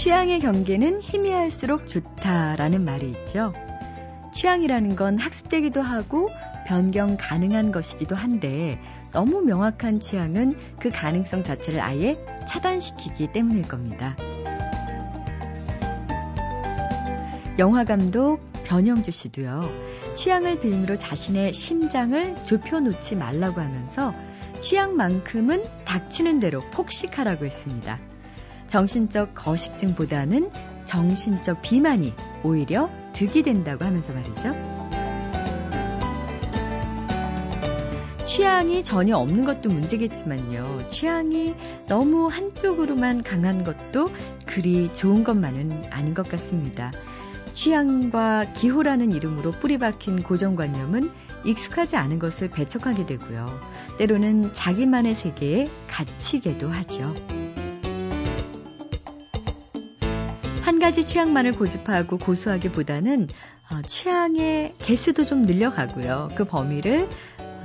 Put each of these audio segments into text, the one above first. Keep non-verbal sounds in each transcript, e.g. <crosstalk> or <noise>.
취향의 경계는 희미할수록 좋다라는 말이 있죠. 취향이라는 건 학습되기도 하고 변경 가능한 것이기도 한데 너무 명확한 취향은 그 가능성 자체를 아예 차단시키기 때문일 겁니다. 영화 감독 변영주 씨도요. 취향을 빌미로 자신의 심장을 좁혀놓지 말라고 하면서 취향만큼은 닥치는 대로 폭식하라고 했습니다. 정신적 거식증보다는 정신적 비만이 오히려 득이 된다고 하면서 말이죠. 취향이 전혀 없는 것도 문제겠지만요. 취향이 너무 한쪽으로만 강한 것도 그리 좋은 것만은 아닌 것 같습니다. 취향과 기호라는 이름으로 뿌리박힌 고정관념은 익숙하지 않은 것을 배척하게 되고요. 때로는 자기만의 세계에 갇히게도 하죠. 한 가지 취향만을 고집하고 고수하기보다는 어, 취향의 개수도 좀 늘려가고요. 그 범위를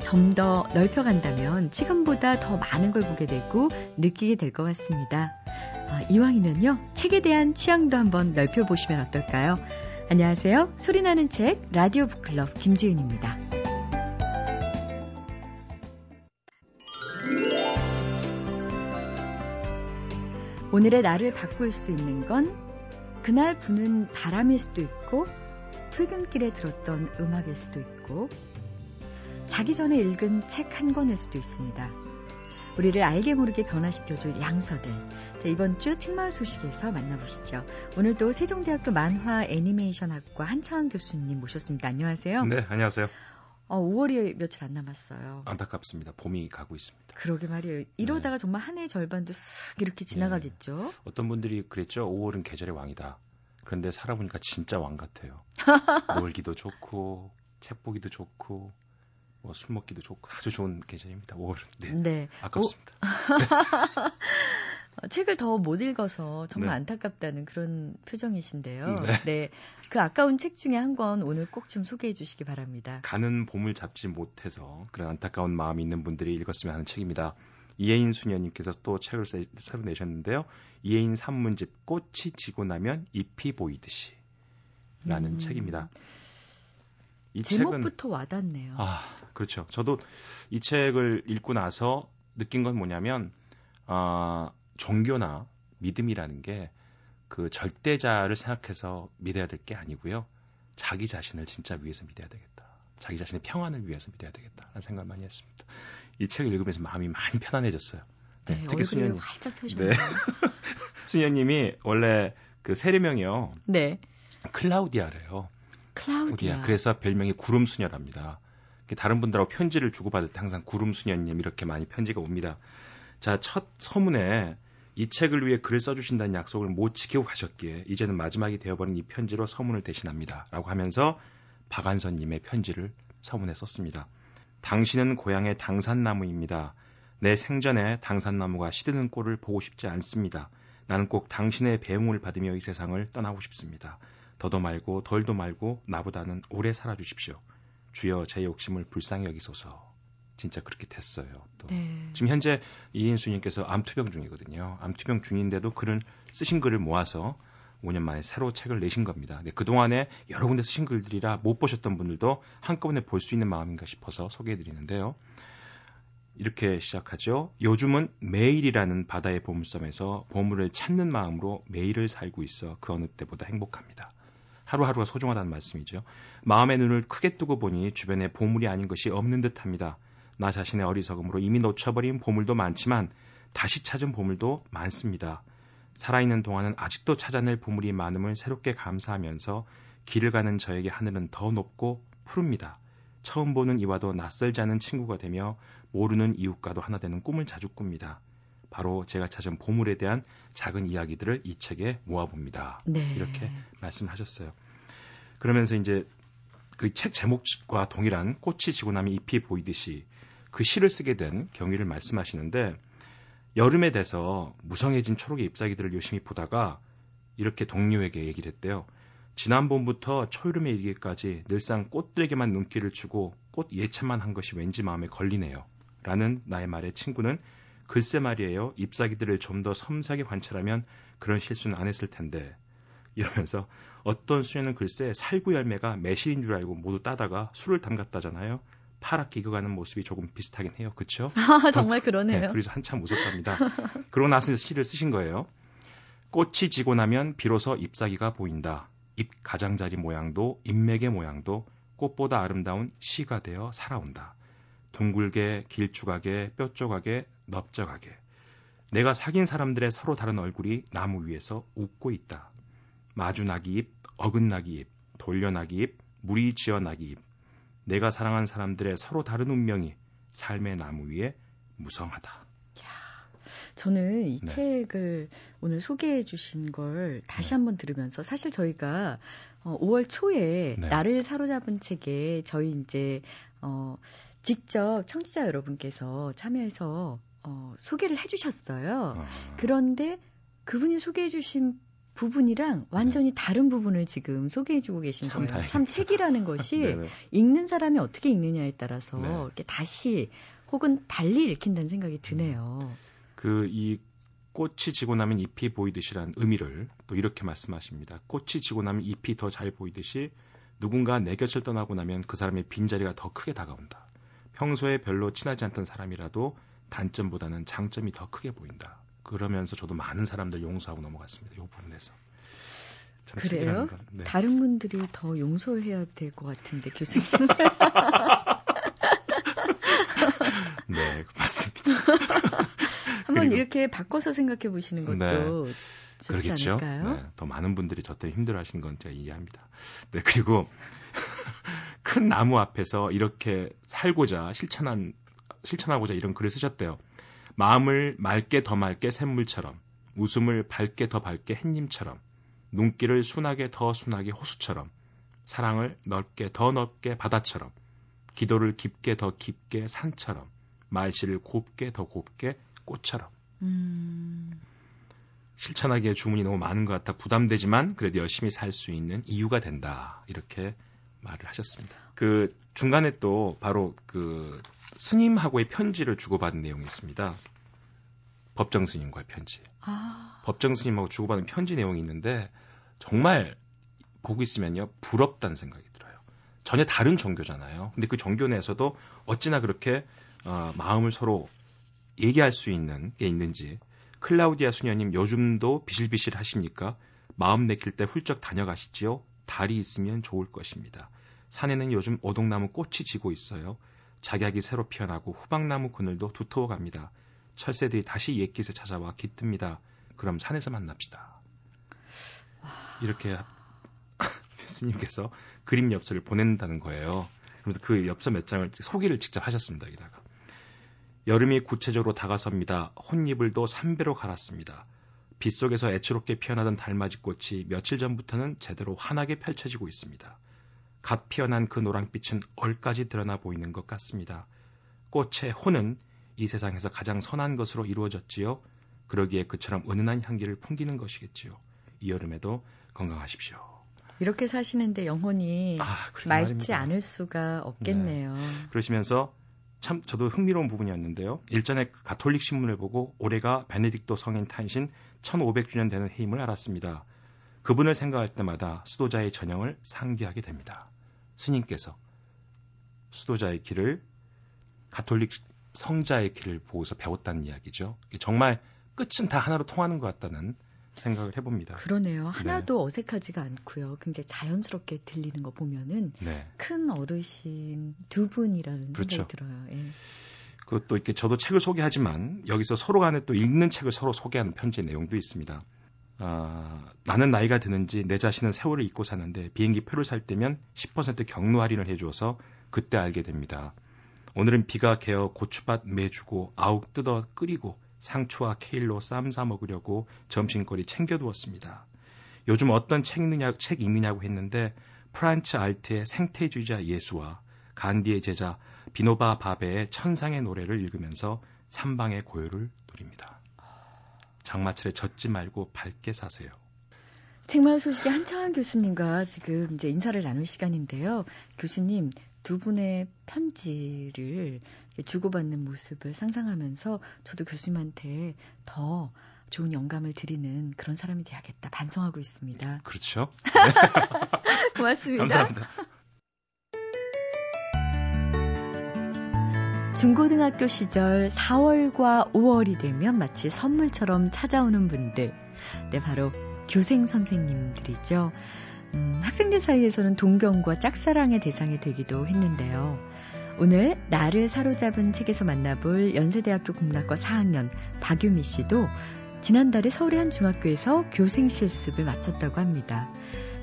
좀 더 넓혀간다면 지금보다 더 많은 걸 보게 되고 느끼게 될 것 같습니다. 어, 이왕이면요, 책에 대한 취향도 한번 넓혀보시면 어떨까요? 안녕하세요. 소리나는 책 라디오 북클럽 김지은입니다. 오늘의 나를 바꿀 수 있는 건 그날 부는 바람일 수도 있고 퇴근길에 들었던 음악일 수도 있고 자기 전에 읽은 책 한 권일 수도 있습니다. 우리를 알게 모르게 변화시켜줄 양서들. 자, 이번 주 책마을 소식에서 만나보시죠. 오늘도 세종대학교 만화 애니메이션학과 한차원 교수님 모셨습니다. 안녕하세요. 네, 안녕하세요. 어, 5월이 며칠 안 남았어요. 안타깝습니다. 봄이 가고 있습니다. 그러게 말이에요. 이러다가 네. 정말 한해 절반도 쓱 이렇게 네. 지나가겠죠. 네. 어떤 분들이 그랬죠. 5월은 계절의 왕이다. 그런데 살아보니까 진짜 왕 같아요. <laughs> 놀기도 좋고 책 보기도 좋고 뭐 술 먹기도 좋고 아주 좋은 계절입니다. 5월은. 네. 네. 아깝습니다. <laughs> 어, 책을 더 못 읽어서 정말 네. 안타깝다는 그런 표정이신데요. 네. 네. 그 아까운 책 중에 한 권 오늘 꼭 좀 소개해 주시기 바랍니다. 가는 봄을 잡지 못해서 그런 안타까운 마음이 있는 분들이 읽었으면 하는 책입니다. 이혜인 수녀님께서 또 책을 새로 내셨는데요. 이혜인 산문집 꽃이 지고 나면 잎이 보이듯이 라는 음. 책입니다. 이 제목부터 책은, 와닿네요. 아, 그렇죠. 저도 이 책을 읽고 나서 느낀 건 뭐냐면, 아, 종교나 믿음이라는 게 그 절대자를 생각해서 믿어야 될 게 아니고요. 자기 자신을 진짜 위해서 믿어야 되겠다. 자기 자신의 평안을 위해서 믿어야 되겠다라는 생각을 많이 했습니다. 이 책을 읽으면서 마음이 많이 편안해졌어요. 네, 네 특히 수녀님. 활짝 펴셨네요. <laughs> 네. 수녀님이 원래 그 세례명이요. 네. 클라우디아래요. 클라우디아. 그래서 별명이 구름 수녀랍니다. 다른 분들하고 편지를 주고받을 때 항상 구름 수녀님 이렇게 많이 편지가 옵니다. 자, 첫 서문에 이 책을 위해 글을 써주신다는 약속을 못 지키고 가셨기에 이제는 마지막이 되어버린 이 편지로 서문을 대신합니다. 라고 하면서 박안선님의 편지를 서문에 썼습니다. 당신은 고향의 당산나무입니다. 내 생전에 당산나무가 시드는 꼴을 보고 싶지 않습니다. 나는 꼭 당신의 배웅을 받으며 이 세상을 떠나고 싶습니다. 더도 말고 덜도 말고 나보다는 오래 살아주십시오. 주여 제 욕심을 불쌍히 여기소서. 진짜 그렇게 됐어요. 또 네. 지금 현재 이인수님께서 암투병 중이거든요. 암투병 중인데도 글을 쓰신 글을 모아서 5년 만에 새로 책을 내신 겁니다. 네, 그동안에 여러 군데 쓰신 글들이라 못 보셨던 분들도 한꺼번에 볼 수 있는 마음인가 싶어서 소개해 드리는데요. 이렇게 시작하죠. 요즘은 매일이라는 바다의 보물섬에서 보물을 찾는 마음으로 매일을 살고 있어 그 어느 때보다 행복합니다. 하루하루가 소중하다는 말씀이죠. 마음의 눈을 크게 뜨고 보니 주변에 보물이 아닌 것이 없는 듯 합니다. 나 자신의 어리석음으로 이미 놓쳐버린 보물도 많지만 다시 찾은 보물도 많습니다. 살아있는 동안은 아직도 찾아낼 보물이 많음을 새롭게 감사하면서 길을 가는 저에게 하늘은 더 높고 푸릅니다. 처음 보는 이와도 낯설지 않은 친구가 되며 모르는 이웃과도 하나 되는 꿈을 자주 꿉니다. 바로 제가 찾은 보물에 대한 작은 이야기들을 이 책에 모아봅니다. 네. 이렇게 말씀하셨어요. 그러면서 이제 그 책 제목과 동일한 꽃이 지고 나면 잎이 보이듯이 그 시를 쓰게 된 경위를 말씀하시는데 여름에 돼서 무성해진 초록의 잎사귀들을 열심히 보다가 이렇게 동료에게 얘기를 했대요. 지난 봄부터 초여름에 이르기까지 늘상 꽃들에게만 눈길을 주고 꽃 예찬만 한 것이 왠지 마음에 걸리네요. 라는 나의 말에 친구는 글쎄 말이에요. 잎사귀들을 좀 더 섬세하게 관찰하면 그런 실수는 안 했을 텐데. 이러면서 어떤 수녀는 글쎄 살구 열매가 매실인 줄 알고 모두 따다가 술을 담갔다잖아요. 파랗게 익어가는 모습이 조금 비슷하긴 해요. 그렇죠? <laughs> 정말 그러네요. 네, 둘이서 한참 웃었답니다. 그러고 나서 시를 쓰신 거예요. 꽃이 지고 나면 비로소 잎사귀가 보인다. 잎 가장자리 모양도 잎맥의 모양도 꽃보다 아름다운 시가 되어 살아온다. 둥글게 길쭉하게 뾰족하게 넓적하게 내가 사귄 사람들의 서로 다른 얼굴이 나무 위에서 웃고 있다. 마주나기 잎, 어긋나기 잎, 돌려나기 잎, 무리 지어나기 잎. 내가 사랑한 사람들의 서로 다른 운명이 삶의 나무 위에 무성하다. 저는 이 네. 책을 오늘 소개해 주신 걸 다시 네. 한번 들으면서 사실 저희가 어, 5월 초에 네. 나를 사로잡은 책에 저희 이제 어, 직접 청취자 여러분께서 참여해서 어, 소개를 해 주셨어요. 아. 그런데 그분이 소개해 주신 부분이랑 완전히 네. 다른 부분을 지금 소개해주고 계신 참 거예요. 다행이다. 참 책이라는 것이 읽는 사람이 어떻게 읽느냐에 따라서 네. 이렇게 다시 혹은 달리 읽힌다는 생각이 드네요. 그 이 꽃이 지고 나면 잎이 보이듯이란 의미를 또 이렇게 말씀하십니다. 꽃이 지고 나면 잎이 더 잘 보이듯이 누군가 내 곁을 떠나고 나면 그 사람의 빈자리가 더 크게 다가온다. 평소에 별로 친하지 않던 사람이라도 단점보다는 장점이 더 크게 보인다. 그러면서 저도 많은 사람들 용서하고 넘어갔습니다. 이 부분에서. 그래요? 네. 다른 분들이 더 용서해야 될 것 같은데 교수님. <laughs> 네, 맞습니다. <laughs> 한번 이렇게 바꿔서 생각해 보시는 것도 네. 않을까요? 네, 더 많은 분들이 저 때문에 힘들어하시는 건 제가 이해합니다. 네, 그리고 <laughs> 큰 나무 앞에서 이렇게 살고자 실천한 실천하고자 이런 글을 쓰셨대요. 마음을 맑게 더 맑게 샘물처럼, 웃음을 밝게 더 밝게 햇님처럼, 눈길을 순하게 더 순하게 호수처럼, 사랑을 넓게 더 넓게 바다처럼, 기도를 깊게 더 깊게 산처럼, 말씨를 곱게 더 곱게 꽃처럼. 음... 실천하기에 주문이 너무 많은 것 같아 부담되지만 그래도 열심히 살 수 있는 이유가 된다. 이렇게 말을 하셨습니다. 그 중간에 또 바로 그 스님하고의 편지를 주고받은 내용이 있습니다. 법정 스님과의 편지. 아... 법정 스님하고 주고받은 편지 내용이 있는데 정말 보고 있으면요 부럽다는 생각이 들어요. 전혀 다른 종교잖아요. 근데 그 종교 내에서도 어찌나 그렇게 어, 마음을 서로 얘기할 수 있는 게 있는지. 클라우디아 수녀님 요즘도 비실비실 하십니까? 마음 내킬 때 훌쩍 다녀가시지요? 달이 있으면 좋을 것입니다. 산에는 요즘 오동나무 꽃이 지고 있어요. 작약이 새로 피어나고 후방나무 그늘도 두터워 갑니다. 철새들이 다시 옛깃에 찾아와 깃듭니다. 그럼 산에서 만납시다. 이렇게 <laughs> 스님께서 그림 엽서를 보낸다는 거예요. 그래서 그 엽서 몇 장을 소개를 직접 하셨습니다. 여기다가 여름이 구체적으로 다가섭니다. 혼잎을도 삼배로 갈았습니다. 빗속에서 애처롭게 피어나던 달맞이 꽃이 며칠 전부터는 제대로 환하게 펼쳐지고 있습니다. 갓 피어난 그 노랑빛은 얼까지 드러나 보이는 것 같습니다. 꽃의 혼은 이 세상에서 가장 선한 것으로 이루어졌지요. 그러기에 그처럼 은은한 향기를 풍기는 것이겠지요. 이 여름에도 건강하십시오. 이렇게 사시는데 영혼이 아, 맑지 말입니다. 않을 수가 없겠네요. 네. 그러시면서 참 저도 흥미로운 부분이었는데요. 일전에 가톨릭 신문을 보고 올해가 베네딕토 성인 탄신 1500주년 되는 해임을 알았습니다. 그분을 생각할 때마다 수도자의 전형을 상기하게 됩니다. 스님께서 수도자의 길을 가톨릭 성자의 길을 보고서 배웠다는 이야기죠. 정말 끝은 다 하나로 통하는 것 같다는 생각을 해봅니다. 그러네요. 하나도 네. 어색하지가 않고요. 굉장히 자연스럽게 들리는 거 보면은 네. 큰 어르신 두 분이라는 그렇죠. 생각이 들어요. 예. 그것도 이렇게 저도 책을 소개하지만 여기서 서로 간에 또 읽는 책을 서로 소개하는 편지의 내용도 있습니다. 아, 나는 나이가 드는지 내 자신은 세월을 잊고 사는데 비행기 표를 살 때면 10% 경로 할인을 해줘서 그때 알게 됩니다. 오늘은 비가 개어 고추밭 매주고 아욱 뜯어 끓이고 상추와 케일로 쌈사 먹으려고 점심거리 챙겨두었습니다. 요즘 어떤 책, 읽느냐, 책 읽느냐고 했는데 프란츠 알트의 생태주의자 예수와 간디의 제자 비노바 바베의 천상의 노래를 읽으면서 삼방의 고요를 누립니다. 장마철에 젖지 말고 밝게 사세요. 책마을 소식의 한창환 교수님과 지금 이제 인사를 나눌 시간인데요. 교수님, 두 분의 편지를 주고받는 모습을 상상하면서 저도 교수님한테 더 좋은 영감을 드리는 그런 사람이 돼야겠다 반성하고 있습니다. 그렇죠. 네. <laughs> 고맙습니다. 감사합니다. 중고등학교 시절 4월과 5월이 되면 마치 선물처럼 찾아오는 분들. 네, 바로 교생 선생님들이죠. 음, 학생들 사이에서는 동경과 짝사랑의 대상이 되기도 했는데요. 오늘 나를 사로잡은 책에서 만나볼 연세대학교 국문학과 4학년 박유미 씨도 지난달에 서울의 한 중학교에서 교생 실습을 마쳤다고 합니다.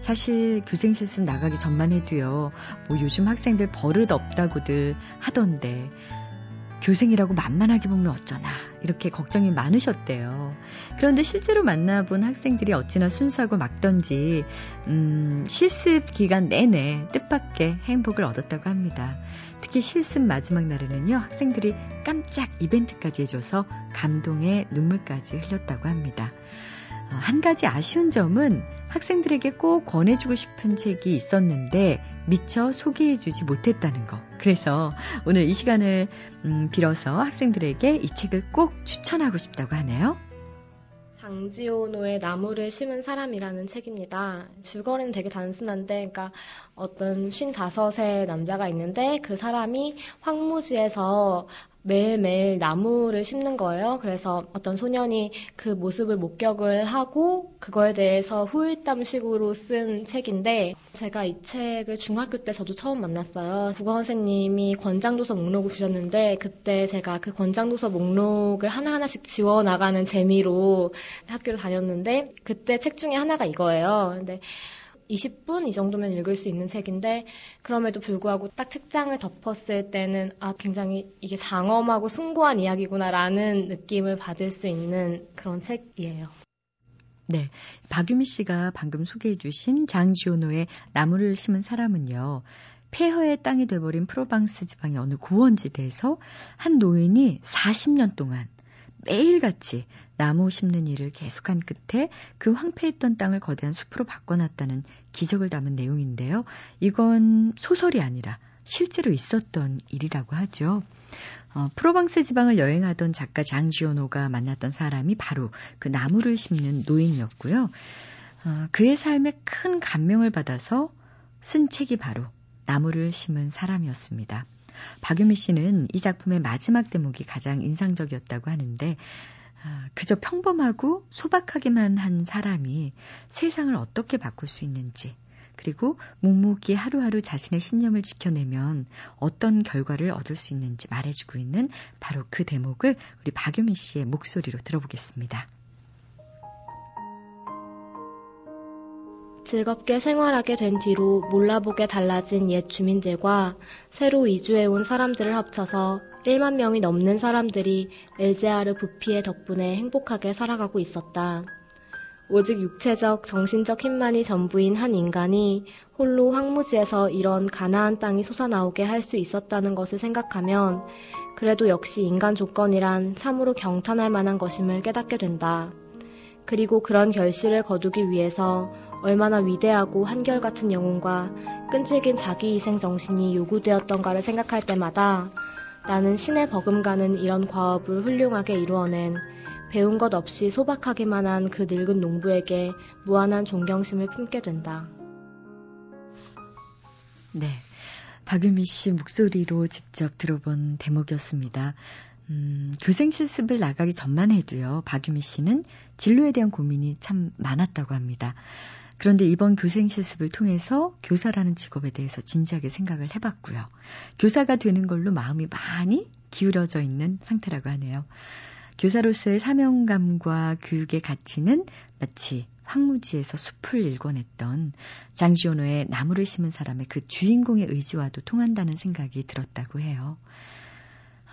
사실 교생 실습 나가기 전만 해도요, 뭐 요즘 학생들 버릇 없다고들 하던데, 교생이라고 만만하게 보면 어쩌나 이렇게 걱정이 많으셨대요. 그런데 실제로 만나본 학생들이 어찌나 순수하고 막던지 음, 실습 기간 내내 뜻밖의 행복을 얻었다고 합니다. 특히 실습 마지막 날에는요 학생들이 깜짝 이벤트까지 해줘서 감동의 눈물까지 흘렸다고 합니다. 어, 한 가지 아쉬운 점은 학생들에게 꼭 권해주고 싶은 책이 있었는데 미처 소개해주지 못했다는 거. 그래서 오늘 이 시간을 음, 빌어서 학생들에게 이 책을 꼭 추천하고 싶다고 하네요. 장지호노의 나무를 심은 사람이라는 책입니다. 줄거리는 되게 단순한데, 그러니까 어떤 55세 남자가 있는데 그 사람이 황무지에서 매일매일 나무를 심는 거예요. 그래서 어떤 소년이 그 모습을 목격을 하고 그거에 대해서 후일담식으로 쓴 책인데 제가 이 책을 중학교 때 저도 처음 만났어요. 국어 선생님이 권장도서 목록을 주셨는데 그때 제가 그 권장도서 목록을 하나하나씩 지워 나가는 재미로 학교를 다녔는데 그때 책 중에 하나가 이거예요. 근데 20분 이 정도면 읽을 수 있는 책인데 그럼에도 불구하고 딱 책장을 덮었을 때는 아 굉장히 이게 장엄하고 숭고한 이야기구나라는 느낌을 받을 수 있는 그런 책이에요. 네. 박유미 씨가 방금 소개해 주신 장지오노의 나무를 심은 사람은요. 폐허의 땅이 돼버린 프로방스 지방의 어느 고원지대에서 한 노인이 40년 동안 매일같이 나무 심는 일을 계속한 끝에 그 황폐했던 땅을 거대한 숲으로 바꿔놨다는 기적을 담은 내용인데요. 이건 소설이 아니라 실제로 있었던 일이라고 하죠. 어, 프로방스 지방을 여행하던 작가 장지오노가 만났던 사람이 바로 그 나무를 심는 노인이었고요. 어, 그의 삶에 큰 감명을 받아서 쓴 책이 바로 나무를 심은 사람이었습니다. 박유미 씨는 이 작품의 마지막 대목이 가장 인상적이었다고 하는데 아, 그저 평범하고 소박하기만 한 사람이 세상을 어떻게 바꿀 수 있는지 그리고 묵묵히 하루하루 자신의 신념을 지켜내면 어떤 결과를 얻을 수 있는지 말해주고 있는 바로 그 대목을 우리 박유미 씨의 목소리로 들어보겠습니다. 즐겁게 생활하게 된 뒤로 몰라보게 달라진 옛 주민들과 새로 이주해온 사람들을 합쳐서 1만 명이 넘는 사람들이 엘제아르 부피의 덕분에 행복하게 살아가고 있었다. 오직 육체적, 정신적 힘만이 전부인 한 인간이 홀로 황무지에서 이런 가나안 땅이 솟아나오게 할 수 있었다는 것을 생각하면 그래도 역시 인간 조건이란 참으로 경탄할 만한 것임을 깨닫게 된다. 그리고 그런 결실을 거두기 위해서 얼마나 위대하고 한결같은 영혼과 끈질긴 자기희생 정신이 요구되었던가를 생각할 때마다 나는 신의 버금가는 이런 과업을 훌륭하게 이루어낸 배운 것 없이 소박하기만 한 그 늙은 농부에게 무한한 존경심을 품게 된다. 네. 박유미 씨 목소리로 직접 들어본 대목이었습니다. 음, 교생 실습을 나가기 전만 해도요, 박유미 씨는 진로에 대한 고민이 참 많았다고 합니다. 그런데 이번 교생 실습을 통해서 교사라는 직업에 대해서 진지하게 생각을 해봤고요. 교사가 되는 걸로 마음이 많이 기울어져 있는 상태라고 하네요. 교사로서의 사명감과 교육의 가치는 마치 황무지에서 숲을 일궈냈던 장지오노의 나무를 심은 사람의 그 주인공의 의지와도 통한다는 생각이 들었다고 해요.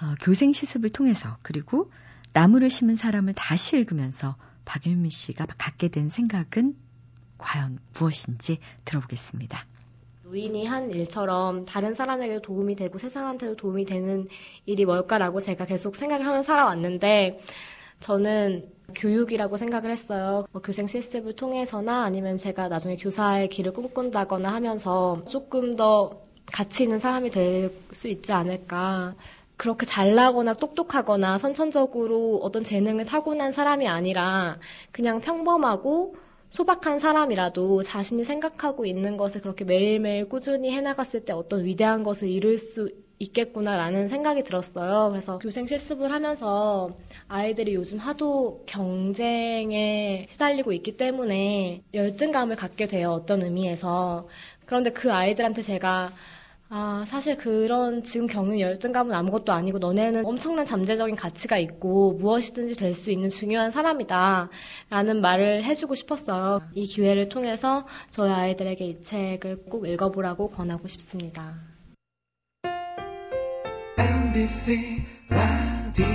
어, 교생 실습을 통해서 그리고 나무를 심은 사람을 다시 읽으면서 박윤미 씨가 갖게 된 생각은 과연 무엇인지 들어보겠습니다. 노인이 한 일처럼 다른 사람에게 도움이 되고 세상한테도 도움이 되는 일이 뭘까라고 제가 계속 생각을 하며 살아왔는데 저는 교육이라고 생각을 했어요. 뭐 교생 실습을 통해서나 아니면 제가 나중에 교사의 길을 꿈꾼다거나 하면서 조금 더 가치 있는 사람이 될 수 있지 않을까. 그렇게 잘나거나 똑똑하거나 선천적으로 어떤 재능을 타고난 사람이 아니라 그냥 평범하고 소박한 사람이라도 자신이 생각하고 있는 것을 그렇게 매일매일 꾸준히 해나갔을 때 어떤 위대한 것을 이룰 수 있겠구나라는 생각이 들었어요. 그래서 교생 실습을 하면서 아이들이 요즘 하도 경쟁에 시달리고 있기 때문에 열등감을 갖게 돼요. 어떤 의미에서. 그런데 그 아이들한테 제가 아, 사실 그런 지금 겪는 열등감은 아무것도 아니고 너네는 엄청난 잠재적인 가치가 있고 무엇이든지 될 수 있는 중요한 사람이다. 라는 말을 해주고 싶었어요. 이 기회를 통해서 저희 아이들에게 이 책을 꼭 읽어보라고 권하고 싶습니다. MBC 라디오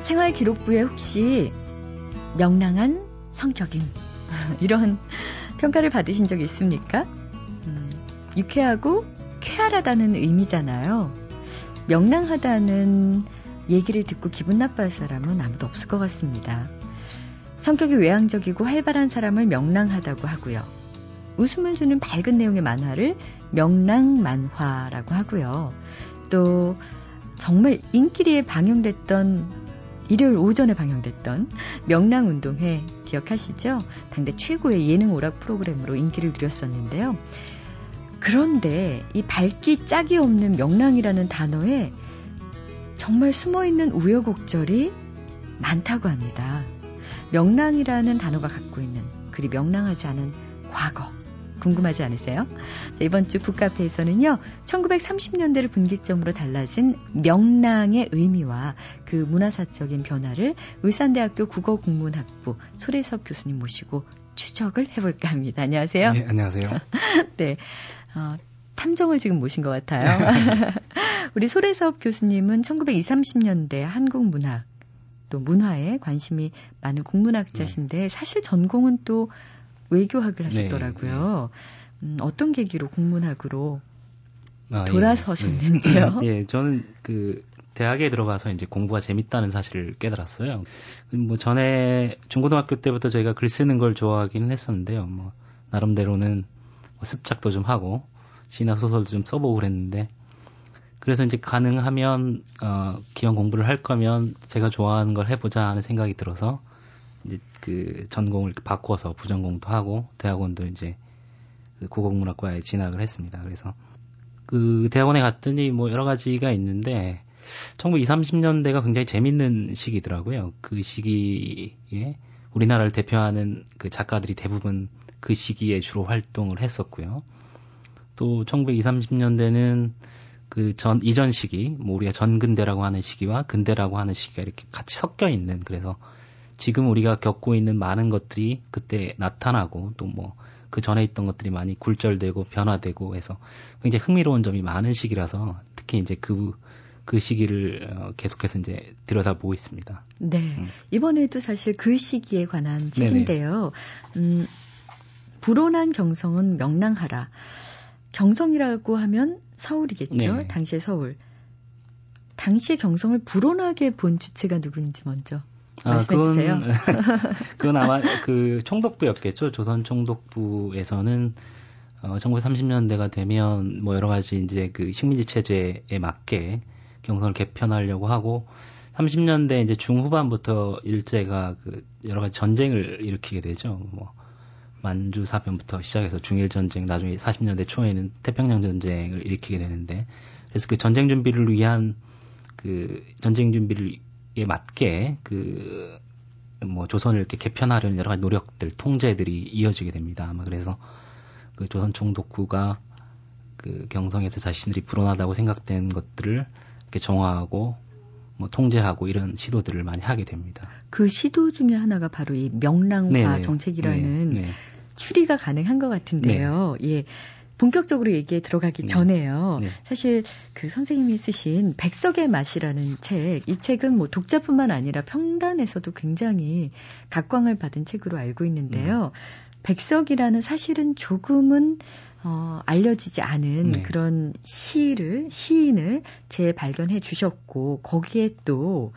생활기록부에 혹시 명랑한 성격인 <laughs> 이런 평가를 받으신 적 있습니까? 음, 유쾌하고 쾌활하다는 의미잖아요. 명랑하다는 얘기를 듣고 기분 나빠할 사람은 아무도 없을 것 같습니다. 성격이 외향적이고 활발한 사람을 명랑하다고 하고요. 웃음을 주는 밝은 내용의 만화를 명랑만화라고 하고요. 또 정말 인기리에 방영됐던 일요일 오전에 방영됐던 명랑운동회 기억하시죠? 당대 최고의 예능 오락 프로그램으로 인기를 누렸었는데요. 그런데 이 밝기 짝이 없는 명랑이라는 단어에 정말 숨어있는 우여곡절이 많다고 합니다. 명랑이라는 단어가 갖고 있는 그리 명랑하지 않은 과거. 궁금하지 않으세요? 자, 이번 주 북카페에서는요, 1930년대를 분기점으로 달라진 명랑의 의미와 그 문화사적인 변화를 울산대학교 국어국문학부 소래섭 교수님 모시고 추적을 해볼까 합니다. 안녕하세요. 네, 안녕하세요. <laughs> 네. 어, 탐정을 지금 모신 것 같아요. <laughs> <laughs> 우리 소래섭 교수님은 1920, 30년대 한국 문학, 또 문화에 관심이 많은 국문학자신데 네. 사실 전공은 또 외교학을 하셨더라고요. 네. 음, 어떤 계기로 국문학으로 아, 예. 돌아서셨는지요? 예. 예, 저는 그 대학에 들어가서 이제 공부가 재밌다는 사실을 깨달았어요. 뭐 전에 중고등학교 때부터 저희가 글 쓰는 걸 좋아하기는 했었는데요. 뭐 나름대로는 뭐 습작도 좀 하고 시나 소설도 좀 써보고 그랬는데 그래서 이제 가능하면 어 기왕 공부를 할 거면 제가 좋아하는 걸 해보자 하는 생각이 들어서 이제 그 전공을 바꿔서 부전공도 하고 대학원도 이제 그 국어국문학과에 진학을 했습니다. 그래서 그 대학원에 갔더니 뭐 여러 가지가 있는데 1920, 30년대가 굉장히 재밌는 시기더라고요. 그 시기에 우리나라를 대표하는 그 작가들이 대부분 그 시기에 주로 활동을 했었고요. 또 1920, 30년대는 그 전 이전 시기, 뭐 우리가 전근대라고 하는 시기와 근대라고 하는 시기가 이렇게 같이 섞여 있는 그래서 지금 우리가 겪고 있는 많은 것들이 그때 나타나고 또 뭐 그 전에 있던 것들이 많이 굴절되고 변화되고 해서 굉장히 흥미로운 점이 많은 시기라서 특히 이제 그, 그 시기를 어, 계속해서 이제 들여다보고 있습니다. 네. 음. 이번에도 사실 그 시기에 관한 책인데요. 음, 불온한 경성은 명랑하라. 경성이라고 하면 서울이겠죠. 네 당시의 서울. 당시의 경성을 불온하게 본 주체가 누구인지 먼저 아, 그건, <laughs> 그건 아마 그 총독부였겠죠. 조선 총독부에서는 어, 1930년대가 되면 뭐 여러 가지 이제 그 식민지 체제에 맞게 경선을 개편하려고 하고 30년대 이제 중후반부터 일제가 그 여러 가지 전쟁을 일으키게 되죠. 뭐 만주 사변부터 시작해서 중일 전쟁, 나중에 40년대 초에는 태평양 전쟁을 일으키게 되는데 그래서 그 전쟁 준비를 위한 그 전쟁 준비를 에 맞게 그 뭐 조선을 이렇게 개편하려는 여러 가지 노력들, 통제들이 이어지게 됩니다. 아마 그래서 그 조선 총독부가 그 경성에서 자신들이 불온하다고 생각된 것들을 이렇게 정화하고 뭐 통제하고 이런 시도들을 많이 하게 됩니다. 그 시도 중에 하나가 바로 이 명랑화 네네. 정책이라는 네네. 추리가 가능한 것 같은데요. 네. 예. 본격적으로 얘기에 들어가기 네. 전에요. 네. 사실 그 선생님이 쓰신 백석의 맛이라는 책, 이 책은 뭐 독자뿐만 아니라 평단에서도 굉장히 각광을 받은 책으로 알고 있는데요. 음. 백석이라는 사실은 조금은 어, 알려지지 않은 네. 그런 시를 시인을 재발견해 주셨고 거기에 또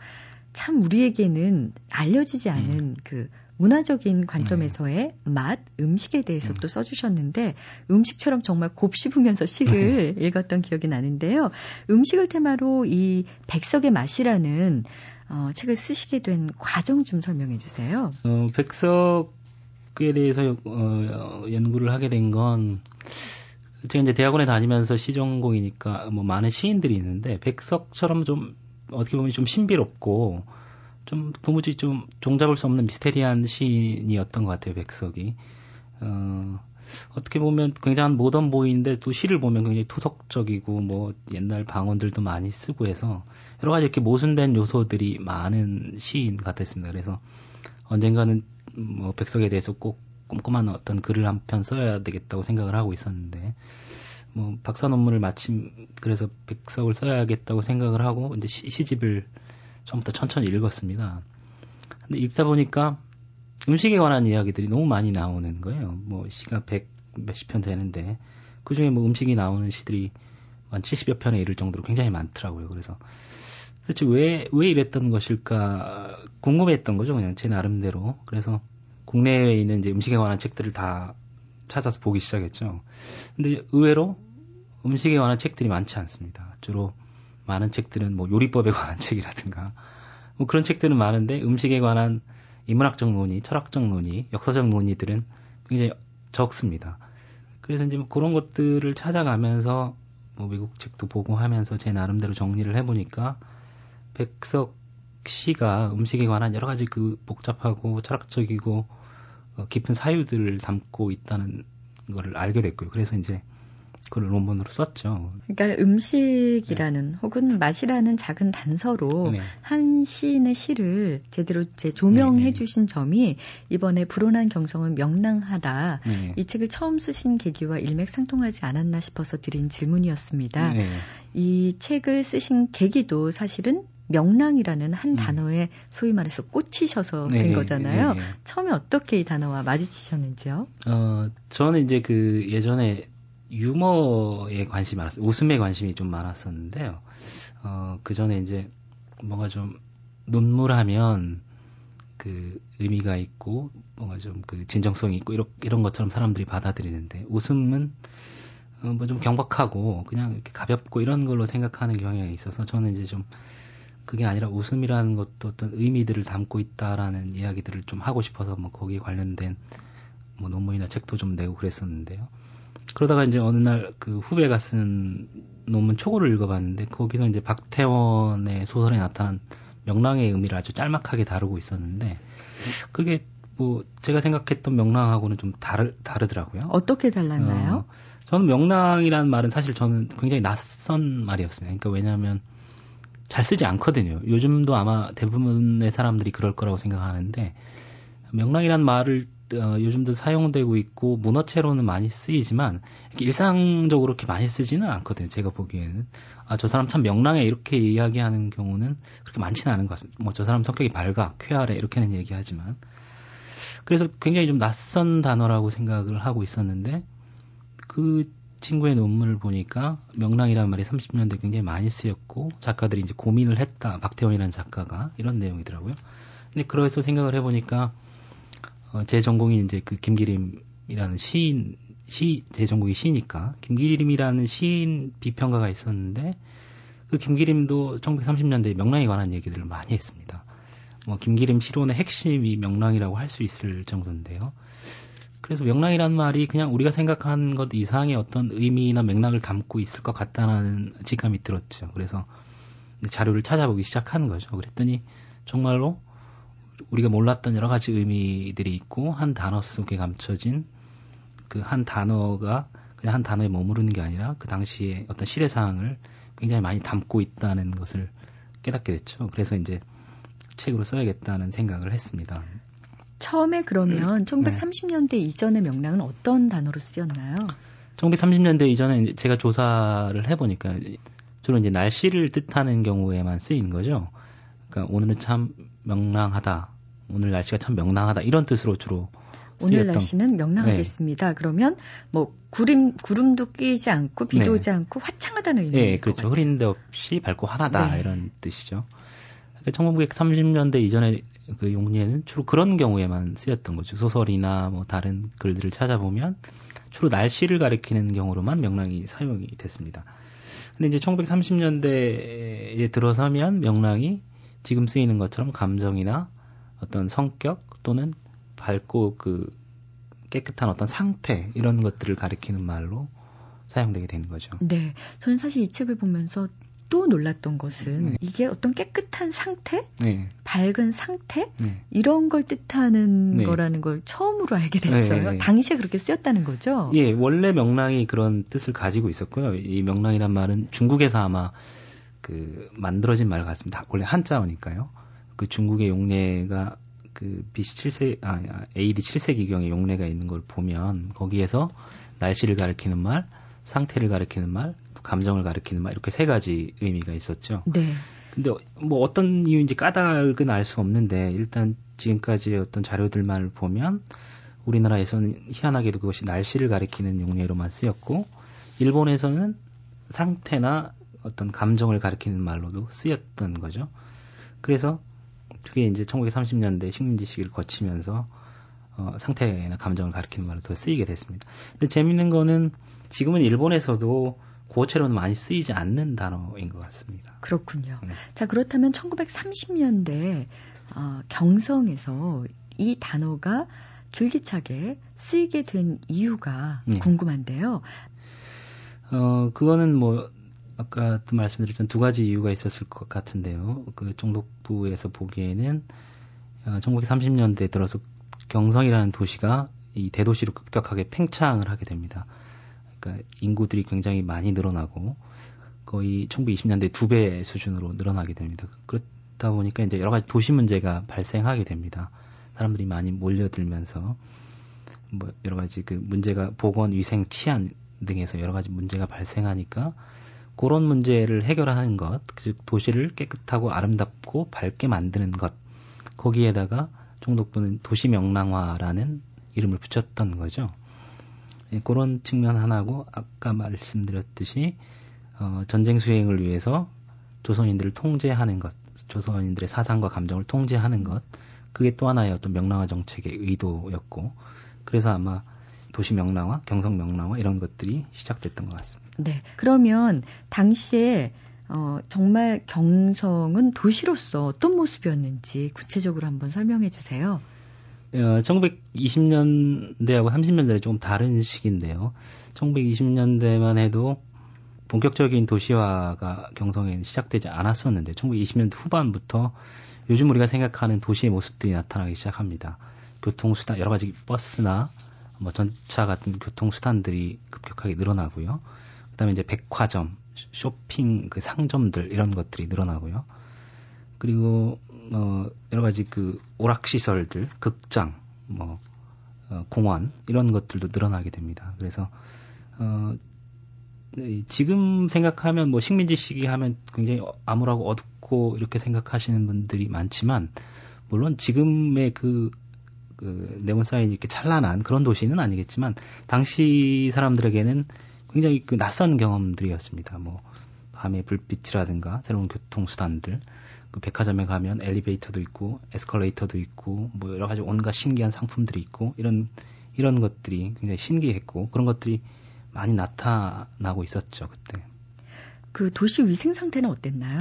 참 우리에게는 알려지지 않은 음. 그 문화적인 관점에서의 네. 맛, 음식에 대해서 음. 또 써주셨는데 음식처럼 정말 곱씹으면서 시를 네. <laughs> 읽었던 기억이 나는데요. 음식을 테마로 이 백석의 맛이라는 어, 책을 쓰시게 된 과정 좀 설명해 주세요. 어, 백석에 대해서 어, 연구를 하게 된 건 제가 이제 대학원에 다니면서 시전공이니까 뭐 많은 시인들이 있는데 백석처럼 좀 어떻게 보면 좀 신비롭고 좀 도무지 좀 종잡을 수 없는 미스테리한 시인이었던 것 같아요 백석이. 어, 어떻게 보면 굉장한 모던 보이인데 또 시를 보면 굉장히 토속적이고 뭐 옛날 방언들도 많이 쓰고 해서 여러 가지 이렇게 모순된 요소들이 많은 시인 같았습니다. 그래서 언젠가는 뭐 백석에 대해서 꼭 꼼꼼한 어떤 글을 한 편 써야 되겠다고 생각을 하고 있었는데 뭐 박사 논문을 마침 그래서 백석을 써야겠다고 생각을 하고 이제 시, 시집을 처음부터 천천히 읽었습니다. 근데 읽다 보니까 음식에 관한 이야기들이 너무 많이 나오는 거예요. 뭐 시가 백 몇십 편 되는데 그 중에 뭐 음식이 나오는 시들이 한 70여 편에 이를 정도로 굉장히 많더라고요. 그래서 도대체 왜, 왜 이랬던 것일까 궁금했던 거죠. 그냥 제 나름대로. 그래서 국내에 있는 이제 음식에 관한 책들을 다 찾아서 보기 시작했죠. 근데 의외로 음식에 관한 책들이 많지 않습니다. 주로 많은 책들은 뭐 요리법에 관한 <laughs> 책이라든가 뭐 그런 책들은 많은데 음식에 관한 인문학적 논의, 철학적 논의, 역사적 논의들은 굉장히 적습니다. 그래서 이제 뭐 그런 것들을 찾아가면서 뭐 미국 책도 보고 하면서 제 나름대로 정리를 해보니까 백석 시가 음식에 관한 여러 가지 그 복잡하고 철학적이고 어, 깊은 사유들을 담고 있다는 거를 알게 됐고요. 그래서 이제 그걸 논문으로 썼죠. 그러니까 음식이라는 네. 혹은 맛이라는 작은 단서로 네. 한 시인의 시를 제대로 제 조명해 네. 주신 점이 이번에 불온한 경성은 명랑하다. 네. 이 책을 처음 쓰신 계기와 일맥상통하지 않았나 싶어서 드린 질문이었습니다. 네. 이 책을 쓰신 계기도 사실은 명랑이라는 한 음. 단어에 소위 말해서 꽂히셔서 네, 된 거잖아요. 네, 네. 처음에 어떻게 이 단어와 마주치셨는지요? 어, 저는 이제 그 예전에 유머에 관심이 많았어요. 웃음에 관심이 좀 많았었는데요. 어, 그 전에 이제 뭔가 좀 눈물하면 그 의미가 있고 뭔가 좀 그 진정성이 있고 이런 이런 것처럼 사람들이 받아들이는데 웃음은 어, 뭐 좀 경박하고 그냥 이렇게 가볍고 이런 걸로 생각하는 경향이 있어서 저는 이제 좀 그게 아니라 웃음이라는 것도 어떤 의미들을 담고 있다라는 이야기들을 좀 하고 싶어서 뭐 거기에 관련된 뭐 논문이나 책도 좀 내고 그랬었는데요. 그러다가 이제 어느 날 그 후배가 쓴 논문 초고를 읽어봤는데 거기서 이제 박태원의 소설에 나타난 명랑의 의미를 아주 짤막하게 다루고 있었는데 그게 뭐 제가 생각했던 명랑하고는 좀 다르 다르더라고요. 어떻게 달랐나요? 어, 저는 명랑이라는 말은 사실 저는 굉장히 낯선 말이었습니다. 그러니까 왜냐하면 잘 쓰지 않거든요. 요즘도 아마 대부분의 사람들이 그럴 거라고 생각하는데 명랑이란 말을 어, 요즘도 사용되고 있고 문어체로는 많이 쓰이지만 일상적으로 그렇게 많이 쓰지는 않거든요. 제가 보기에는 아 저 사람 참 명랑해 이렇게 이야기하는 경우는 그렇게 많지는 않은 것 같아요. 뭐저 사람 성격이 밝아 쾌활해 이렇게는 얘기하지만 그래서 굉장히 좀 낯선 단어라고 생각을 하고 있었는데 그 친구의 논문을 보니까 명랑이라는 말이 30년대 굉장히 많이 쓰였고 작가들이 이제 고민을 했다. 박태원이라는 작가가 이런 내용이더라고요. 근데 그래서 생각을 해보니까 어, 제 전공이 이제 그 김기림이라는 시인 시 제 전공이 시니까 김기림이라는 시인 비평가가 있었는데 그 김기림도 1930년대 명랑에 관한 얘기들을 많이 했습니다. 뭐 김기림 시론의 핵심이 명랑이라고 할 수 있을 정도인데요. 그래서 명랑이란 말이 그냥 우리가 생각한 것 이상의 어떤 의미나 맥락을 담고 있을 것 같다는 직감이 들었죠. 그래서 자료를 찾아보기 시작하는 거죠. 그랬더니 정말로 우리가 몰랐던 여러 가지 의미들이 있고 한 단어 속에 감춰진 그 한 단어가 그냥 한 단어에 머무르는 게 아니라 그 당시에 어떤 시대 상황을 굉장히 많이 담고 있다는 것을 깨닫게 됐죠. 그래서 이제 책으로 써야겠다는 생각을 했습니다. 처음에 그러면 1930년대 네. 이전의 명랑은 어떤 단어로 쓰였나요? 1930년대 이전에 제가 조사를 해보니까 주로 이제 날씨를 뜻하는 경우에만 쓰이는 거죠. 그러니까 오늘은 참 명랑하다. 오늘 날씨가 참 명랑하다. 이런 뜻으로 주로 오늘 쓰였던. 날씨는 명랑하겠습니다. 네. 그러면 뭐 구름 구름도 끼지 않고 비도 네. 오지 않고 화창하다는 의미. 네, 그렇죠. 흐린 데 없이 밝고 환하다 네. 이런 뜻이죠. 1930년대 그러니까 이전에 그 용례는 주로 그런 경우에만 쓰였던 거죠. 소설이나 뭐 다른 글들을 찾아보면 주로 날씨를 가리키는 경우로만 명랑이 사용이 됐습니다. 근데 이제 1930년대에 들어서면 명랑이 지금 쓰이는 것처럼 감정이나 어떤 성격 또는 밝고 그 깨끗한 어떤 상태 이런 것들을 가리키는 말로 사용되게 되는 거죠. 네. 저는 사실 이 책을 보면서 또 놀랐던 것은 네. 이게 어떤 깨끗한 상태, 네. 밝은 상태 네. 이런 걸 뜻하는 네. 거라는 걸 처음으로 알게 됐어요. 네, 네. 당시에 그렇게 쓰였다는 거죠. 예, 원래 명랑이 그런 뜻을 가지고 있었고요. 이 명랑이란 말은 중국에서 아마 그 만들어진 말 같습니다. 원래 한자어니까요. 그 중국의 용례가 그 BC 7세 아 AD 7세기경에 용례가 있는 걸 보면 거기에서 날씨를 가리키는 말, 상태를 가리키는 말, 감정을 가리키는 말 이렇게 세 가지 의미가 있었죠. 네. 근데 뭐 어떤 이유인지 까닭은 알 수 없는데 일단 지금까지의 어떤 자료들만 보면 우리나라에서는 희한하게도 그것이 날씨를 가리키는 용례로만 쓰였고 일본에서는 상태나 어떤 감정을 가리키는 말로도 쓰였던 거죠. 그래서 그게 이제 1930년대 식민지 시기를 거치면서 어, 상태나 감정을 가리키는 말로 더 쓰이게 됐습니다. 근데 재밌는 거는 지금은 일본에서도 고체로는 많이 쓰이지 않는 단어인 것 같습니다. 그렇군요. 네. 자, 그렇다면 1930년대 어, 경성에서 이 단어가 줄기차게 쓰이게 된 이유가 네. 궁금한데요. 어, 그거는 뭐, 아까도 말씀드렸던 두 가지 이유가 있었을 것 같은데요. 그 종독부에서 보기에는 어, 1930년대 들어서 경성이라는 도시가 이 대도시로 급격하게 팽창을 하게 됩니다. 그러니까 인구들이 굉장히 많이 늘어나고 거의 1920년대 두 배 수준으로 늘어나게 됩니다. 그렇다 보니까 이제 여러 가지 도시 문제가 발생하게 됩니다. 사람들이 많이 몰려들면서 뭐 여러 가지 그 문제가 보건, 위생, 치안 등에서 여러 가지 문제가 발생하니까 그런 문제를 해결하는 것, 즉 도시를 깨끗하고 아름답고 밝게 만드는 것 거기에다가 총독부는 도시 명랑화라는 이름을 붙였던 거죠. 예, 그런 측면 하나고 아까 말씀드렸듯이 어, 전쟁 수행을 위해서 조선인들을 통제하는 것, 조선인들의 사상과 감정을 통제하는 것, 그게 또 하나의 어떤 명랑화 정책의 의도였고, 그래서 아마 도시 명랑화, 경성 명랑화 이런 것들이 시작됐던 것 같습니다. 네. 그러면 당시에 어, 정말 경성은 도시로서 어떤 모습이었는지 구체적으로 한번 설명해 주세요. 어, 1920년대하고 30년대는 조금 다른 시기인데요. 1920년대만 해도 본격적인 도시화가 경성에 시작되지 않았었는데 1920년대 후반부터 요즘 우리가 생각하는 도시의 모습들이 나타나기 시작합니다. 교통수단 여러 가지 버스나 뭐 전차 같은 교통수단들이 급격하게 늘어나고요. 그다음에 이제 백화점, 쇼핑 그 상점들 이런 것들이 늘어나고요. 그리고 어 여러 가지 그 오락 시설들, 극장, 뭐 어, 공원 이런 것들도 늘어나게 됩니다. 그래서 어 네, 지금 생각하면 뭐 식민지 시기 하면 굉장히 암울하고 어둡고 이렇게 생각하시는 분들이 많지만 물론 지금의 그, 그 네온 사인 이렇게 찬란한 그런 도시는 아니겠지만 당시 사람들에게는 굉장히 그 낯선 경험들이었습니다. 뭐 밤의 불빛이라든가 새로운 교통수단들, 그 백화점에 가면 엘리베이터도 있고 에스컬레이터도 있고 뭐 여러 가지 온갖 신기한 상품들이 있고 이런 이런 것들이 굉장히 신기했고 그런 것들이 많이 나타나고 있었죠 그때. 그 도시 위생 상태는 어땠나요?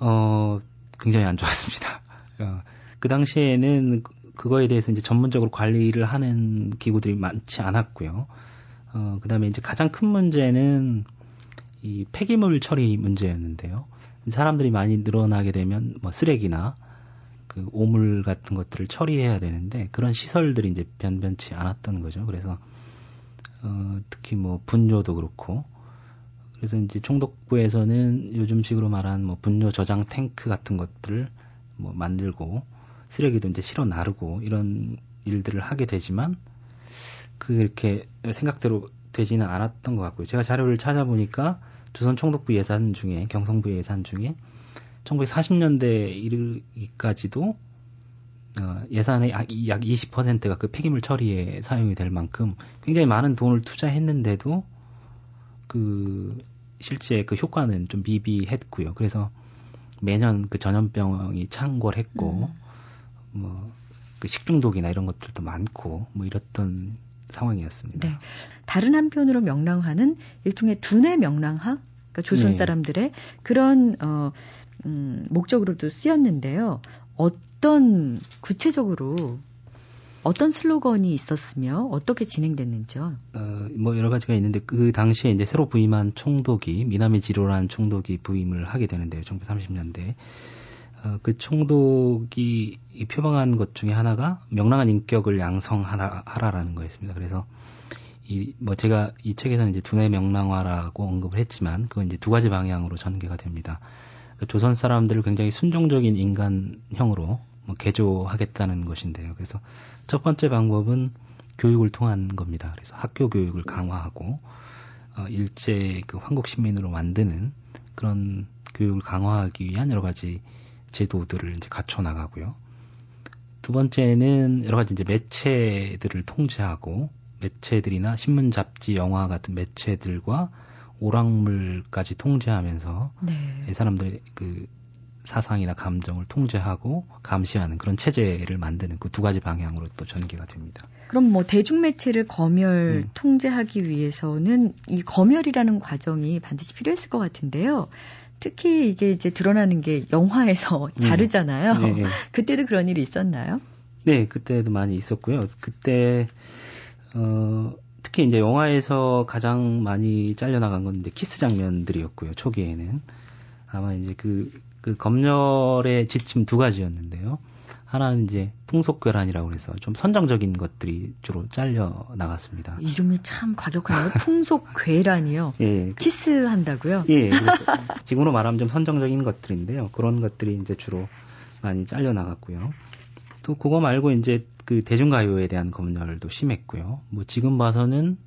어 굉장히 안 좋았습니다. 어, 그 당시에는 그거에 대해서 이제 전문적으로 관리를 하는 기구들이 많지 않았고요. 어, 그 다음에 이제 가장 큰 문제는 이 폐기물 처리 문제였는데요. 사람들이 많이 늘어나게 되면 뭐 쓰레기나 그 오물 같은 것들을 처리해야 되는데 그런 시설들이 이제 변변치 않았던 거죠. 그래서 어, 특히 뭐 분뇨도 그렇고 그래서 이제 총독부에서는 요즘식으로 말하는 뭐 분뇨 저장 탱크 같은 것들을 뭐 만들고 쓰레기도 이제 실어 나르고 이런 일들을 하게 되지만 그렇게 생각대로 되지는 않았던 것 같고요. 제가 자료를 찾아보니까 조선 총독부 예산 중에 경성부 예산 중에 1940년대 이르기까지도 어, 예산의 약, 약 20%가 그 폐기물 처리에 사용이 될 만큼 굉장히 많은 돈을 투자했는데도 그 실제 그 효과는 좀 미비했고요. 그래서 매년 그 전염병이 창궐했고 음. 뭐그 식중독이나 이런 것들도 많고 뭐 이랬던 상황이었습니다. 네. 다른 한편으로 명랑화는 일종의 두뇌 명랑화, 그러니까 조선 네. 사람들의 네. 그런 어, 음, 목적으로도 쓰였는데요. 어떤 구체적으로 어떤 슬로건이 있었으며 어떻게 진행됐는지요? 어, 뭐 여러 가지가 있는데 그 당시에 이제 새로 부임한 총독이 미남의 지로라는 총독이 부임을 하게 되는데요. 1930년대. 어, 그 총독이 표방한 것 중에 하나가 명랑한 인격을 양성하라라는 거였습니다. 그래서 이 뭐 제가 이 책에서는 이제 두뇌 명랑화라고 언급을 했지만 그건 이제 두 가지 방향으로 전개가 됩니다. 그 조선 사람들을 굉장히 순종적인 인간형으로 뭐 개조하겠다는 것인데요. 그래서 첫 번째 방법은 교육을 통한 겁니다. 그래서 학교 교육을 강화하고 어, 일제 그 황국 시민으로 만드는 그런 교육을 강화하기 위한 여러 가지 제도들을 이제 갖춰 나가고요. 두 번째는 여러 가지 이제 매체들을 통제하고 매체들이나 신문, 잡지, 영화 같은 매체들과 오락물까지 통제하면서 네. 사람들의 그 사상이나 감정을 통제하고 감시하는 그런 체제를 만드는 그 두 가지 방향으로 또 전개가 됩니다. 그럼 뭐 대중 매체를 검열 음. 통제하기 위해서는 이 검열이라는 과정이 반드시 필요했을 것 같은데요. 특히 이게 이제 드러나는 게 영화에서 <laughs> 네. 자르잖아요. 네. 네. 그때도 그런 일이 있었나요? 네, 그때도 많이 있었고요. 그때 어 특히 이제 영화에서 가장 많이 잘려 나간 건 이제 키스 장면들이었고요. 초기에는 아마 이제 그, 그 검열의 지침 두 가지였는데요. 하나는 이제 풍속괴란이라고 해서 좀 선정적인 것들이 주로 잘려 나갔습니다. 이름이 참 과격하네요. <laughs> 풍속 괴란이요. 예. 키스한다고요? 예. 지금으로 말하면 좀 선정적인 것들인데요. 그런 것들이 이제 주로 많이 잘려 나갔고요. 또 그거 말고 이제 그 대중가요에 대한 검열도 심했고요. 뭐 지금 봐서는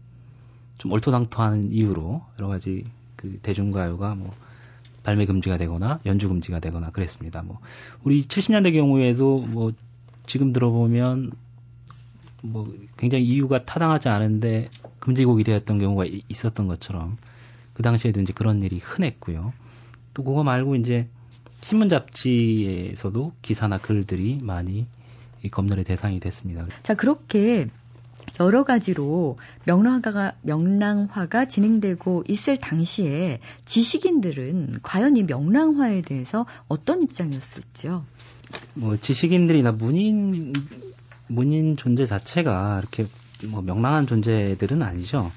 좀 얼토당토한 이유로 여러 가지 그 대중가요가 뭐 발매 금지가 되거나 연주 금지가 되거나 그랬습니다. 뭐 우리 70년대 경우에도 뭐 지금 들어보면 뭐 굉장히 이유가 타당하지 않은데 금지곡이 되었던 경우가 있었던 것처럼 그 당시에도 이제 그런 일이 흔했고요. 또 그거 말고 이제 신문 잡지에서도 기사나 글들이 많이 이 검열의 대상이 됐습니다. 자, 그렇게 여러 가지로 명랑화가, 명랑화가 진행되고 있을 당시에 지식인들은 과연 이 명랑화에 대해서 어떤 입장이었을지요? 뭐 지식인들이나 문인 문인 존재 자체가 이렇게 뭐 명랑한 존재들은 아니죠.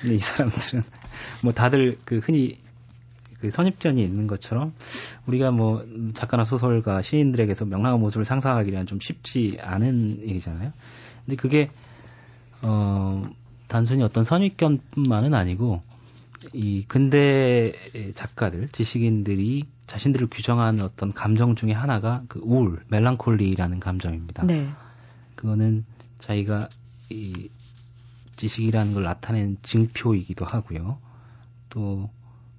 근데 이 사람들은 <laughs> 뭐 다들 그 흔히 그 선입견이 있는 것처럼 우리가 뭐 작가나 소설가 시인들에게서 명랑한 모습을 상상하기란 좀 쉽지 않은 일이잖아요. 근데 그게 어 단순히 어떤 선입견뿐만은 아니고 이 근대 작가들, 지식인들이 자신들을 규정하는 어떤 감정 중에 하나가 그 우울, 멜랑콜리라는 감정입니다. 네. 그거는 자기가 이 지식이라는 걸 나타낸 증표이기도 하고요. 또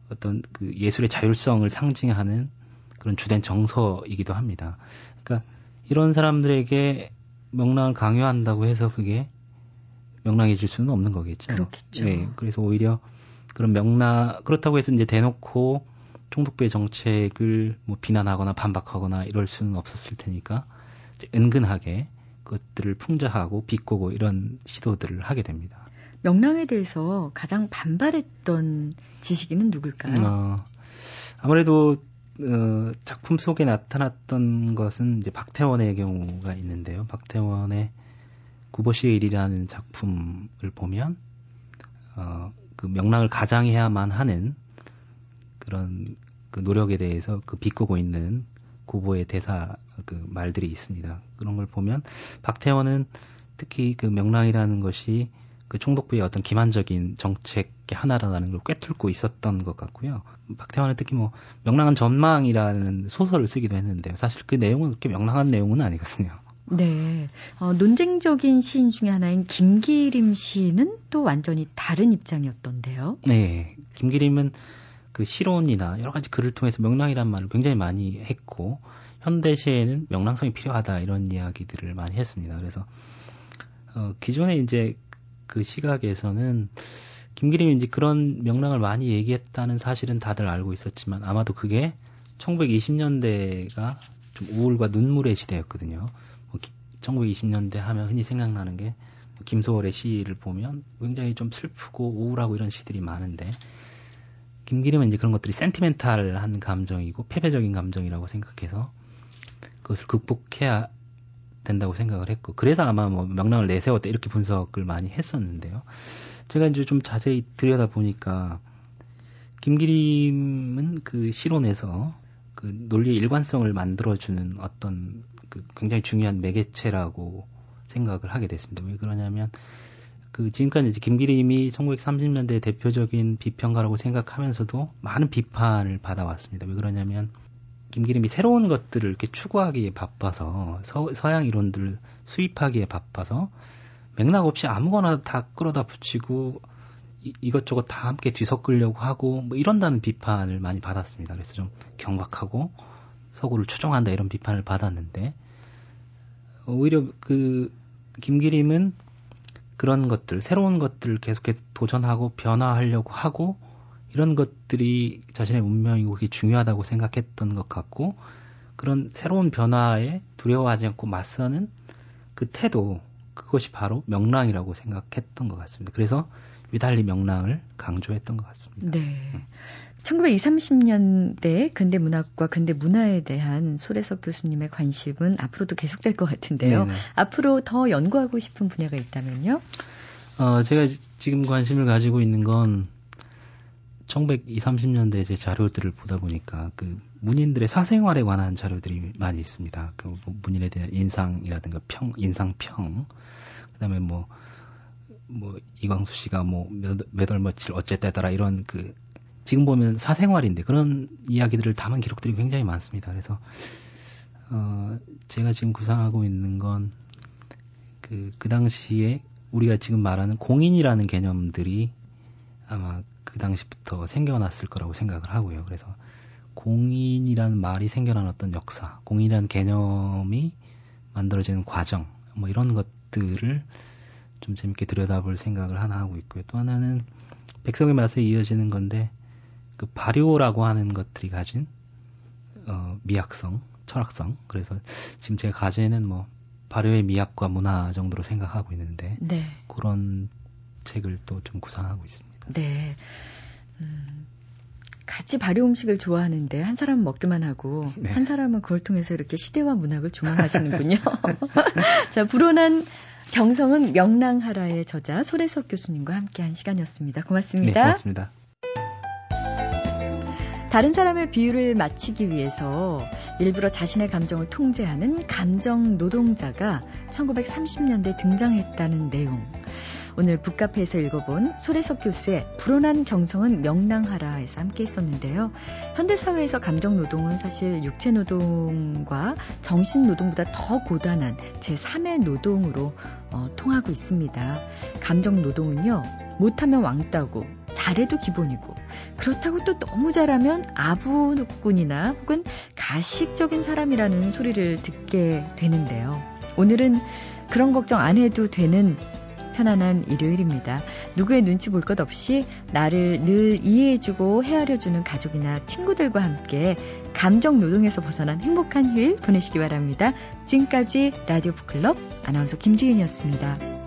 어떤 그 예술의 자율성을 상징하는 그런 주된 정서이기도 합니다. 그러니까 이런 사람들에게 명랑을 강요한다고 해서 그게 명랑해질 수는 없는 거겠죠. 그렇겠죠. 네, 그래서 오히려 그런 명랑 그렇다고 해서 이제 대놓고 총독부의 정책을 뭐 비난하거나 반박하거나 이럴 수는 없었을 테니까 은근하게 그것들을 풍자하고 비꼬고 이런 시도들을 하게 됩니다. 명랑에 대해서 가장 반발했던 지식인은 누굴까요? 어, 아무래도 어, 작품 속에 나타났던 것은 이제 박태원의 경우가 있는데요. 박태원의 구보시의 일이라는 작품을 보면 어, 그 명랑을 가장해야만 하는 그런 그 노력에 대해서 그 비꼬고 있는 구보의 대사 그 말들이 있습니다. 그런 걸 보면 박태원은 특히 그 명랑이라는 것이 그 총독부의 어떤 기만적인 정책의 하나라는 걸 꿰뚫고 있었던 것 같고요. 박태환은 특히 뭐 명랑한 전망이라는 소설을 쓰기도 했는데요. 사실 그 내용은 그렇게 명랑한 내용은 아니거든요. 네. 어, 논쟁적인 시인 중에 하나인 김기림 시인은 또 완전히 다른 입장이었던데요. 네. 김기림은 그 시론이나 여러 가지 글을 통해서 명랑이란 말을 굉장히 많이 했고 현대 시에는 명랑성이 필요하다 이런 이야기들을 많이 했습니다. 그래서 어, 기존에 이제 그 시각에서는 김기림이 이제 그런 명랑을 많이 얘기했다는 사실은 다들 알고 있었지만 아마도 그게 1920년대가 좀 우울과 눈물의 시대였거든요. 뭐 1920년대 하면 흔히 생각나는 게 김소월의 시를 보면 굉장히 좀 슬프고 우울하고 이런 시들이 많은데 김기림은 이제 그런 것들이 센티멘탈한 감정이고 폐쇄적인 감정이라고 생각해서 그것을 극복해야 된다고 생각을 했고 그래서 아마 뭐 명랑을 내세웠다 이렇게 분석을 많이 했었는데요. 제가 이제 좀 자세히 들여다 보니까 김기림은 그 실론에서 그 논리의 일관성을 만들어주는 어떤 그 굉장히 중요한 매개체라고 생각을 하게 됐습니다. 왜 그러냐면 그 지금까지 이제 김기림이 1930년대 대표적인 비평가라고 생각하면서도 많은 비판을 받아왔습니다. 왜 그러냐면 김기림이 새로운 것들을 이렇게 추구하기에 바빠서 서, 서양 이론들 수입하기에 바빠서 맥락 없이 아무거나 다 끌어다 붙이고 이, 이것저것 다 함께 뒤섞으려고 하고 뭐 이런다는 비판을 많이 받았습니다. 그래서 좀 경박하고 서구를 추종한다 이런 비판을 받았는데 오히려 그 김기림은 그런 것들 새로운 것들을 계속해서 도전하고 변화하려고 하고 이런 것들이 자신의 운명이고 그게 중요하다고 생각했던 것 같고 그런 새로운 변화에 두려워하지 않고 맞서는 그 태도 그것이 바로 명랑이라고 생각했던 것 같습니다. 그래서 위달리 명랑을 강조했던 것 같습니다. 네. 1920, 30년대 근대 문학과 근대 문화에 대한 소래석 교수님의 관심은 앞으로도 계속될 것 같은데요. 네네. 앞으로 더 연구하고 싶은 분야가 있다면요? 어, 제가 지금 관심을 가지고 있는 건 1920, 30년대 제 자료들을 보다 보니까 그 문인들의 사생활에 관한 자료들이 많이 있습니다. 그뭐 문인에 대한 인상이라든가 평, 인상평, 그 다음에 뭐 뭐뭐 이광수 씨가 뭐몇 얼마칠 어쨌다더라 이런 그 지금 보면 사생활인데 그런 이야기들을 담은 기록들이 굉장히 많습니다. 그래서 어 제가 지금 구상하고 있는 건 그, 그 당시에 우리가 지금 말하는 공인이라는 개념들이 아마 그 당시부터 생겨났을 거라고 생각을 하고요. 그래서 공인이라는 말이 생겨난 어떤 역사, 공인이라는 개념이 만들어지는 과정, 뭐 이런 것들을 좀 재밌게 들여다볼 생각을 하나 하고 있고요. 또 하나는 백성의 맛에 이어지는 건데 그 발효라고 하는 것들이 가진 어, 미학성, 철학성. 그래서 지금 제가 가지는 뭐 발효의 미학과 문화 정도로 생각하고 있는데 네. 그런 책을 또 좀 구상하고 있습니다. 네. 음, 같이 발효 음식을 좋아하는데 한 사람은 먹기만 하고 네. 한 사람은 그걸 통해서 이렇게 시대와 문학을 조망하시는군요. <laughs> 자, 불온한 경성은 명랑하라의 저자 소래석 교수님과 함께한 시간이었습니다. 고맙습니다. 네, 고맙습니다. 다른 사람의 비유를 맞추기 위해서 일부러 자신의 감정을 통제하는 감정 노동자가 1930년대 등장했다는 내용. 오늘 북카페에서 읽어본 소래석 교수의 불온한 경성은 명랑하라에서 함께 했었는데요. 현대사회에서 감정노동은 사실 육체노동과 정신노동보다 더 고단한 제3의 노동으로 어, 통하고 있습니다. 감정노동은요, 못하면 왕따고, 잘해도 기본이고, 그렇다고 또 너무 잘하면 아부꾼이나 혹은 가식적인 사람이라는 소리를 듣게 되는데요. 오늘은 그런 걱정 안 해도 되는 편안한 일요일입니다. 누구의 눈치 볼 것 없이 나를 늘 이해해주고 헤아려주는 가족이나 친구들과 함께 감정 노동에서 벗어난 행복한 휴일 보내시기 바랍니다. 지금까지 라디오 북클럽 아나운서 김지은이었습니다.